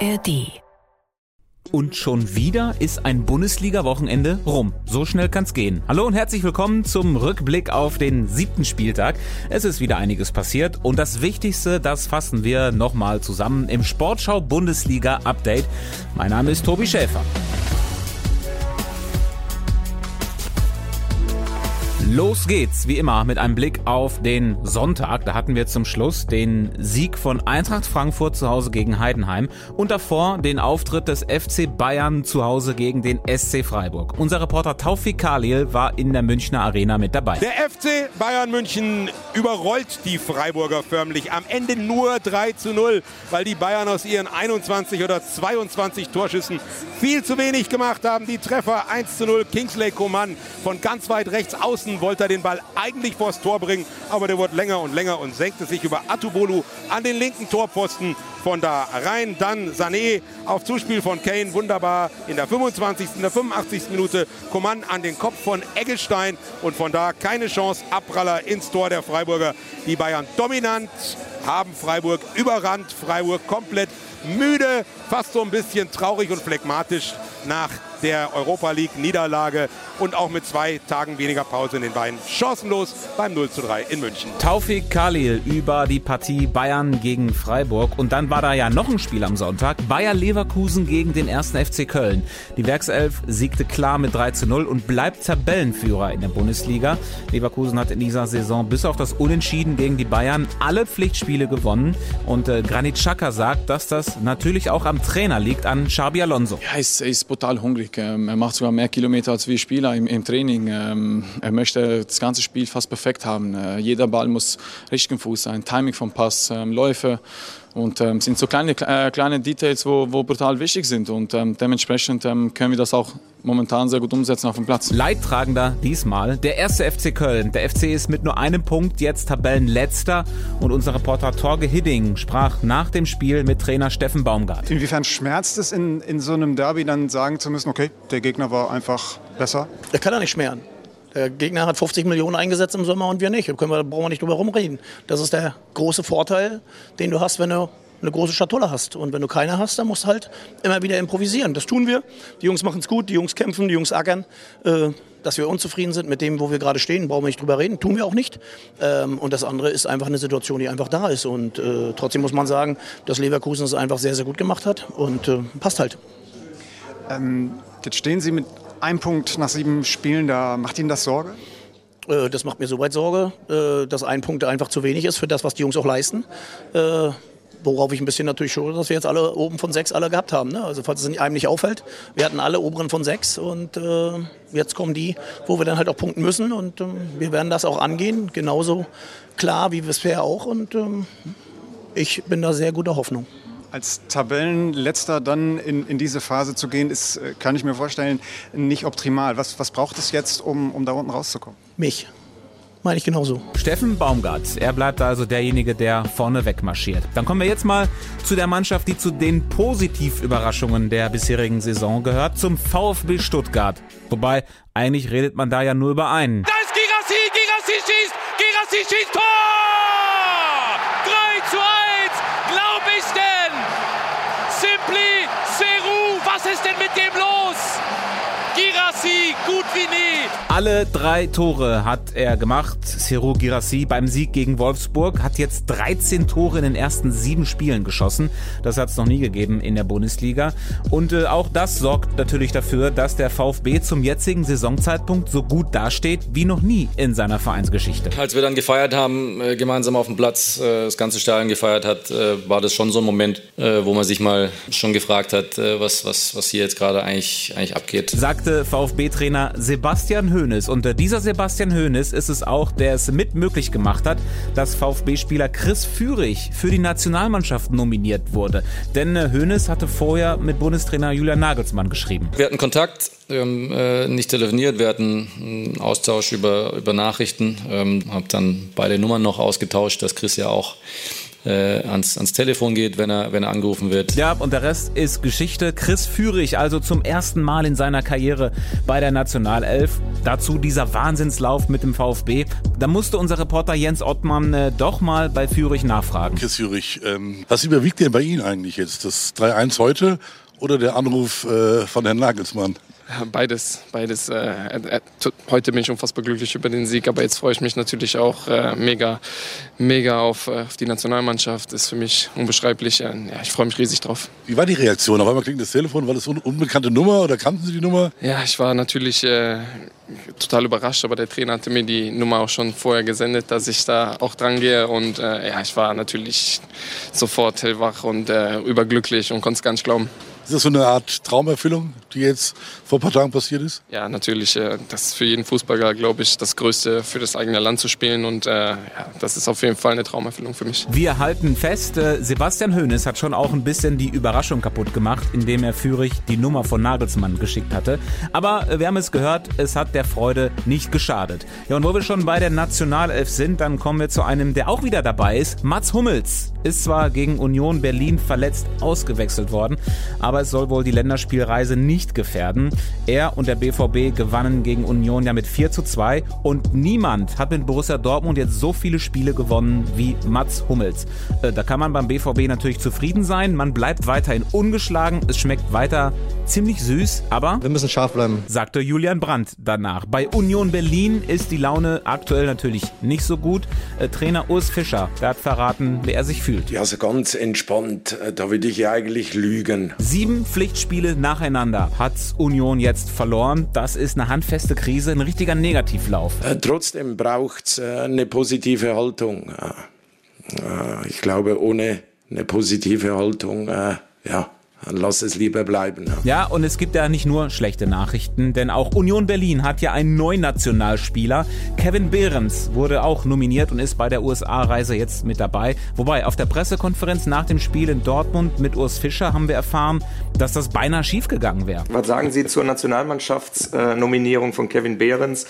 ARD. Und schon wieder ist ein Bundesliga-Wochenende rum. So schnell kann's gehen. Hallo und herzlich willkommen zum Rückblick auf den siebten Spieltag. Es ist wieder einiges passiert und das Wichtigste, das fassen wir nochmal zusammen im Sportschau Bundesliga Update. Mein Name ist Tobi Schäfer. Los geht's, wie immer, mit einem Blick auf den Sonntag. Da hatten wir zum Schluss den Sieg von Eintracht Frankfurt zu Hause gegen Heidenheim und davor den Auftritt des FC Bayern zu Hause gegen den SC Freiburg. Unser Reporter Taufik Khalil war in der Münchner Arena mit dabei. Der FC Bayern München überrollt die Freiburger förmlich. Am Ende nur 3 zu 0, weil die Bayern aus ihren 21 oder 22 Torschüssen viel zu wenig gemacht haben. Die Treffer 1 zu 0, Kingsley Coman von ganz weit rechts außen wollte er den Ball eigentlich vors Tor bringen, aber der wurde länger und länger und senkte sich über Atubolu an den linken Torpfosten von da rein. Dann Sané auf Zuspiel von Kane, wunderbar in der 25., in der 85. Minute. Coman an den Kopf von Eggestein und von da keine Chance. Abpraller ins Tor der Freiburger. Die Bayern dominant, haben Freiburg überrannt. Freiburg komplett müde, fast so ein bisschen traurig und phlegmatisch nach der Europa League Niederlage und auch mit zwei Tagen weniger Pause in den Beinen. Chancenlos beim 0 zu 3 in München. Taufik Khalil über die Partie Bayern gegen Freiburg. Und dann war da ja noch ein Spiel am Sonntag. Bayer Leverkusen gegen den ersten FC Köln. Die Werkself siegte klar mit 3 zu 0 und bleibt Tabellenführer in der Bundesliga. Leverkusen hat in dieser Saison bis auf das Unentschieden gegen die Bayern alle Pflichtspiele gewonnen. Und äh, Granit Xhaka sagt, dass das natürlich auch am Trainer liegt, an Xabi Alonso. Ja, er ist, er ist brutal hungrig. Ähm, er macht sogar mehr Kilometer als wir Spieler im, im Training. Ähm, er möchte das ganze Spiel fast perfekt haben. Äh, jeder Ball muss richtig im Fuß sein, Timing vom Pass, ähm, Läufe. Und ähm, sind so kleine, äh, kleine Details, wo, wo brutal wichtig sind. Und ähm, dementsprechend ähm, können wir das auch momentan sehr gut umsetzen auf dem Platz. Leidtragender diesmal der erste FC Köln. Der FC ist mit nur einem Punkt jetzt Tabellenletzter. Und unser Reporter Torge Hidding sprach nach dem Spiel mit Trainer Steffen Baumgart. Inwiefern schmerzt es in, in so einem Derby dann sagen zu müssen, okay, der Gegner war einfach besser? Der kann er nicht schmeren. Der Gegner hat 50 Millionen eingesetzt im Sommer und wir nicht. Da können wir, brauchen wir nicht drüber rumreden. Das ist der große Vorteil, den du hast, wenn du eine große Schatulle hast. Und wenn du keine hast, dann musst du halt immer wieder improvisieren. Das tun wir. Die Jungs machen es gut, die Jungs kämpfen, die Jungs ackern. Äh, dass wir unzufrieden sind mit dem, wo wir gerade stehen, brauchen wir nicht drüber reden. Tun wir auch nicht. Ähm, und das andere ist einfach eine Situation, die einfach da ist. Und äh, trotzdem muss man sagen, dass Leverkusen es einfach sehr, sehr gut gemacht hat. Und äh, passt halt. Ähm, jetzt stehen Sie mit einem Punkt nach sieben Spielen da. Macht Ihnen das Sorge? Äh, Das macht mir soweit Sorge, äh, dass ein Punkt einfach zu wenig ist für das, was die Jungs auch leisten. Äh, Worauf ich ein bisschen natürlich schon, dass wir jetzt alle oben von sechs alle gehabt haben. Ne? Also falls es einem nicht auffällt, wir hatten alle oberen von sechs und jetzt kommen die, wo wir dann halt auch punkten müssen und ähm, wir werden das auch angehen, genauso klar wie bisher auch und ähm, ich bin da sehr guter Hoffnung. Als Tabellenletzter dann in, in diese Phase zu gehen, ist, äh, kann ich mir vorstellen, nicht optimal. Was, was braucht es jetzt, um, um da unten rauszukommen? Mich. Meine ich genauso. Steffen Baumgart, er bleibt also derjenige, der vorne wegmarschiert. Dann kommen wir jetzt mal zu der Mannschaft, die zu den Positivüberraschungen der bisherigen Saison gehört, zum VfB Stuttgart. Wobei, eigentlich redet man da ja nur über einen. Da ist Girassi, Girassi schießt, Girassi schießt, Tor! Alle drei Tore hat er gemacht. Seru Girassi beim Sieg gegen Wolfsburg hat jetzt 13 Tore in den ersten sieben Spielen geschossen. Das hat es noch nie gegeben in der Bundesliga. Und äh, auch das sorgt natürlich dafür, dass der VfB zum jetzigen Saisonzeitpunkt so gut dasteht wie noch nie in seiner Vereinsgeschichte. Als wir dann gefeiert haben, äh, gemeinsam auf dem Platz, äh, das ganze Stadion gefeiert hat, äh, war das schon so ein Moment, äh, wo man sich mal schon gefragt hat, äh, was, was, was hier jetzt gerade eigentlich, eigentlich abgeht. Sagte VfB-Trainer Sebastian Hoeneß. Und dieser Sebastian Hoeneß ist es auch, der es mit möglich gemacht hat, dass VfB-Spieler Chris Führig für die Nationalmannschaft nominiert wurde. Denn äh, Hoeneß hatte vorher mit Bundestrainer Julian Nagelsmann geschrieben. Wir hatten Kontakt, wir haben äh, nicht telefoniert, wir hatten einen Austausch über, über Nachrichten, ähm, habe dann beide Nummern noch ausgetauscht, dass Chris ja auch äh, ans, ans Telefon geht, wenn er, wenn er angerufen wird. Ja, und der Rest ist Geschichte. Chris Führig, also zum ersten Mal in seiner Karriere bei der Nationalelf. Dazu dieser Wahnsinnslauf mit dem VfB. Da musste unser Reporter Jens Ottmann äh, doch mal bei Führig nachfragen. Chris Führig, ähm, was überwiegt denn bei Ihnen eigentlich jetzt? Das 3-1 heute oder der Anruf äh, von Herrn Nagelsmann? Beides, beides. Äh, äh, heute bin ich unfassbar glücklich über den Sieg, aber jetzt freue ich mich natürlich auch äh, mega, mega auf, äh, auf, die Nationalmannschaft. Das ist für mich unbeschreiblich. ja, ich freue mich riesig drauf. Wie war die Reaktion? Auf einmal klingt das Telefon, war das eine unbekannte Nummer oder kannten Sie die Nummer? Ja, ich war natürlich äh, total überrascht, aber der Trainer hatte mir die Nummer auch schon vorher gesendet, dass ich da auch dran gehe und äh, ja, ich war natürlich sofort hellwach und überglücklich und konnte es gar nicht glauben. Ist das so eine Art Traumerfüllung, die jetzt vor ein paar Tagen passiert ist? Ja, natürlich. Äh, das ist für jeden Fußballer, glaube ich, das Größte für das eigene Land zu spielen. Und äh, ja, das ist auf jeden Fall eine Traumerfüllung für mich. Wir halten fest, äh, Sebastian Hoeneß hat schon auch ein bisschen die Überraschung kaputt gemacht, indem er Führig die Nummer von Nagelsmann geschickt hatte. Aber wir haben es gehört, es hat der Freude nicht geschadet. Ja, und wo wir schon bei der Nationalelf sind, dann kommen wir zu einem, der auch wieder dabei ist. Mats Hummels ist zwar gegen Union Berlin verletzt ausgewechselt worden, aber aber es soll wohl die Länderspielreise nicht gefährden. Er und der BVB gewannen gegen Union ja mit 4 zu 2 und niemand hat mit Borussia Dortmund jetzt so viele Spiele gewonnen wie Mats Hummels. Äh, da kann man beim BVB natürlich zufrieden sein, man bleibt weiterhin ungeschlagen, es schmeckt weiter ziemlich süß, aber wir müssen scharf bleiben, sagte Julian Brandt danach. Bei Union Berlin ist die Laune aktuell natürlich nicht so gut. Äh, Trainer Urs Fischer, der hat verraten, wie er sich fühlt. Ja, also ganz entspannt, äh, da würde ich ja eigentlich lügen. Sieben Sieben Pflichtspiele nacheinander hat Union jetzt verloren. Das ist eine handfeste Krise, ein richtiger Negativlauf. Äh, trotzdem braucht es äh, eine positive Haltung. Äh, ich glaube, ohne eine positive Haltung, ja, lass es lieber bleiben. Ja. und es gibt ja nicht nur schlechte Nachrichten, denn auch Union Berlin hat ja einen neuen Nationalspieler. Kevin Behrens wurde auch nominiert und ist bei der USA-Reise jetzt mit dabei. Wobei, auf der Pressekonferenz nach dem Spiel in Dortmund mit Urs Fischer haben wir erfahren, dass das beinahe schiefgegangen wäre. Was sagen Sie zur Nationalmannschaftsnominierung von Kevin Behrens?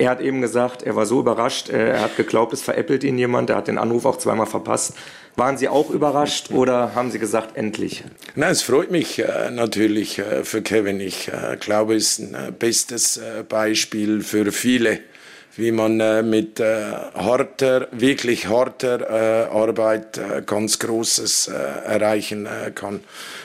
Er hat eben gesagt, er war so überrascht, äh, er hat geglaubt, es veräppelt ihn jemand, er hat den Anruf auch zweimal verpasst. Waren Sie auch überrascht oder haben Sie gesagt, endlich? Na, es freut mich äh, natürlich äh, für Kevin. Ich glaube, es ist ein bestes Beispiel für viele, wie man äh, mit harter, wirklich harter Arbeit ganz Großes erreichen kann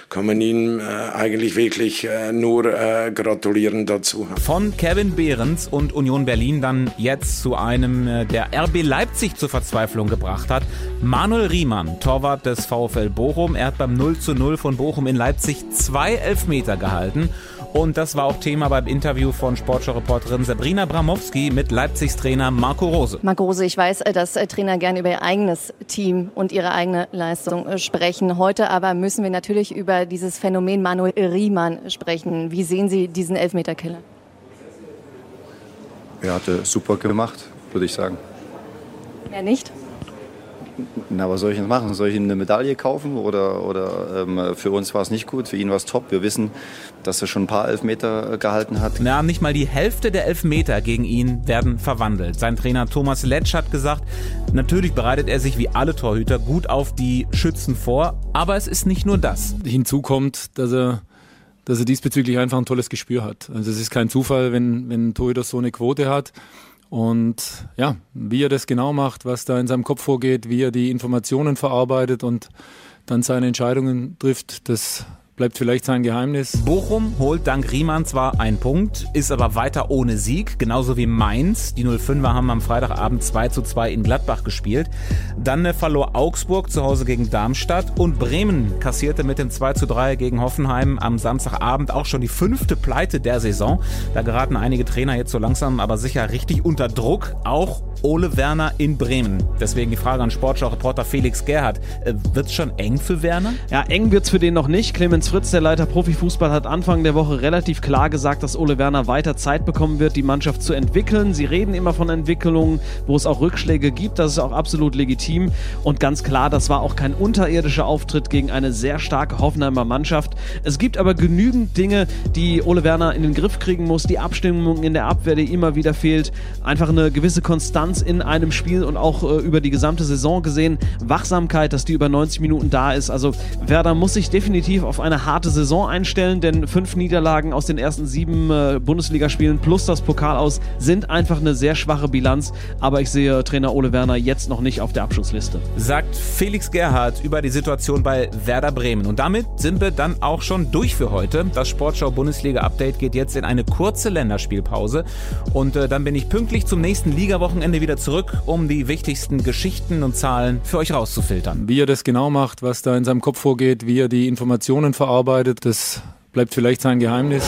kann man ihm äh, eigentlich wirklich äh, nur äh, gratulieren dazu. Von Kevin Behrens und Union Berlin dann jetzt zu einem, äh, der RB Leipzig zur Verzweiflung gebracht hat. Manuel Riemann, Torwart des VfL Bochum. Er hat beim 0 zu 0 von Bochum in Leipzig zwei Elfmeter gehalten und das war auch Thema beim Interview von Sportschau-Reporterin Sabrina Bramowski mit Leipzigs Trainer Marco Rose. Marco Rose, ich weiß, dass äh, Trainer gerne über ihr eigenes Team und ihre eigene Leistung äh, sprechen. Heute aber müssen wir natürlich über dieses Phänomen Manuel Riemann sprechen. Wie sehen Sie diesen Elfmeterkiller? Er hatte super gemacht, würde ich sagen. Mehr nicht? Na, was soll ich denn machen? Soll ich ihm eine Medaille kaufen? Oder, oder ähm, für uns war es nicht gut, für ihn war es top. Wir wissen, dass er schon ein paar Elfmeter äh, gehalten hat. Na, nicht mal die Hälfte der Elfmeter gegen ihn werden verwandelt. Sein Trainer Thomas Letsch hat gesagt, natürlich bereitet er sich wie alle Torhüter gut auf die Schützen vor, aber es ist nicht nur das. Hinzu kommt, dass er dass er diesbezüglich einfach ein tolles Gespür hat. Also es ist kein Zufall, wenn, wenn ein Torhüter so eine Quote hat. Und ja, wie er das genau macht, was da in seinem Kopf vorgeht, wie er die Informationen verarbeitet und dann seine Entscheidungen trifft, das bleibt vielleicht sein Geheimnis. Bochum holt dank Riemann zwar einen Punkt, ist aber weiter ohne Sieg, genauso wie Mainz. Die 05er haben am Freitagabend 2 zu 2 in Gladbach gespielt. Dann verlor Augsburg zu Hause gegen Darmstadt und Bremen kassierte mit dem 2 zu 3 gegen Hoffenheim am Samstagabend auch schon die fünfte Pleite der Saison. Da geraten einige Trainer jetzt so langsam aber sicher richtig unter Druck, auch Ole Werner in Bremen. Deswegen die Frage an Sportschau-Reporter Felix Gerhardt. Äh, wird es schon eng für Werner? Ja, eng wird es für den noch nicht. Clemens Fritz, der Leiter Profifußball, hat Anfang der Woche relativ klar gesagt, dass Ole Werner weiter Zeit bekommen wird, die Mannschaft zu entwickeln. Sie reden immer von Entwicklungen, wo es auch Rückschläge gibt. Das ist auch absolut legitim. Und ganz klar, das war auch kein unterirdischer Auftritt gegen eine sehr starke Hoffenheimer Mannschaft. Es gibt aber genügend Dinge, die Ole Werner in den Griff kriegen muss. Die Abstimmung in der Abwehr, die immer wieder fehlt. Einfach eine gewisse Konstanz Bilanz in einem Spiel und auch äh, über die gesamte Saison gesehen. Wachsamkeit, dass die über 90 Minuten da ist. Also Werder muss sich definitiv auf eine harte Saison einstellen, denn fünf Niederlagen aus den ersten sieben äh, Bundesligaspielen plus das Pokal aus sind einfach eine sehr schwache Bilanz. Aber ich sehe Trainer Ole Werner jetzt noch nicht auf der Abschlussliste. Sagt Felix Gerhardt über die Situation bei Werder Bremen. Und damit sind wir dann auch schon durch für heute. Das Sportschau Bundesliga Update geht jetzt in eine kurze Länderspielpause. Und äh, dann bin ich pünktlich zum nächsten Ligawochenende wieder zurück, um die wichtigsten Geschichten und Zahlen für euch rauszufiltern. Wie er das genau macht, was da in seinem Kopf vorgeht, wie er die Informationen verarbeitet, das bleibt vielleicht sein Geheimnis.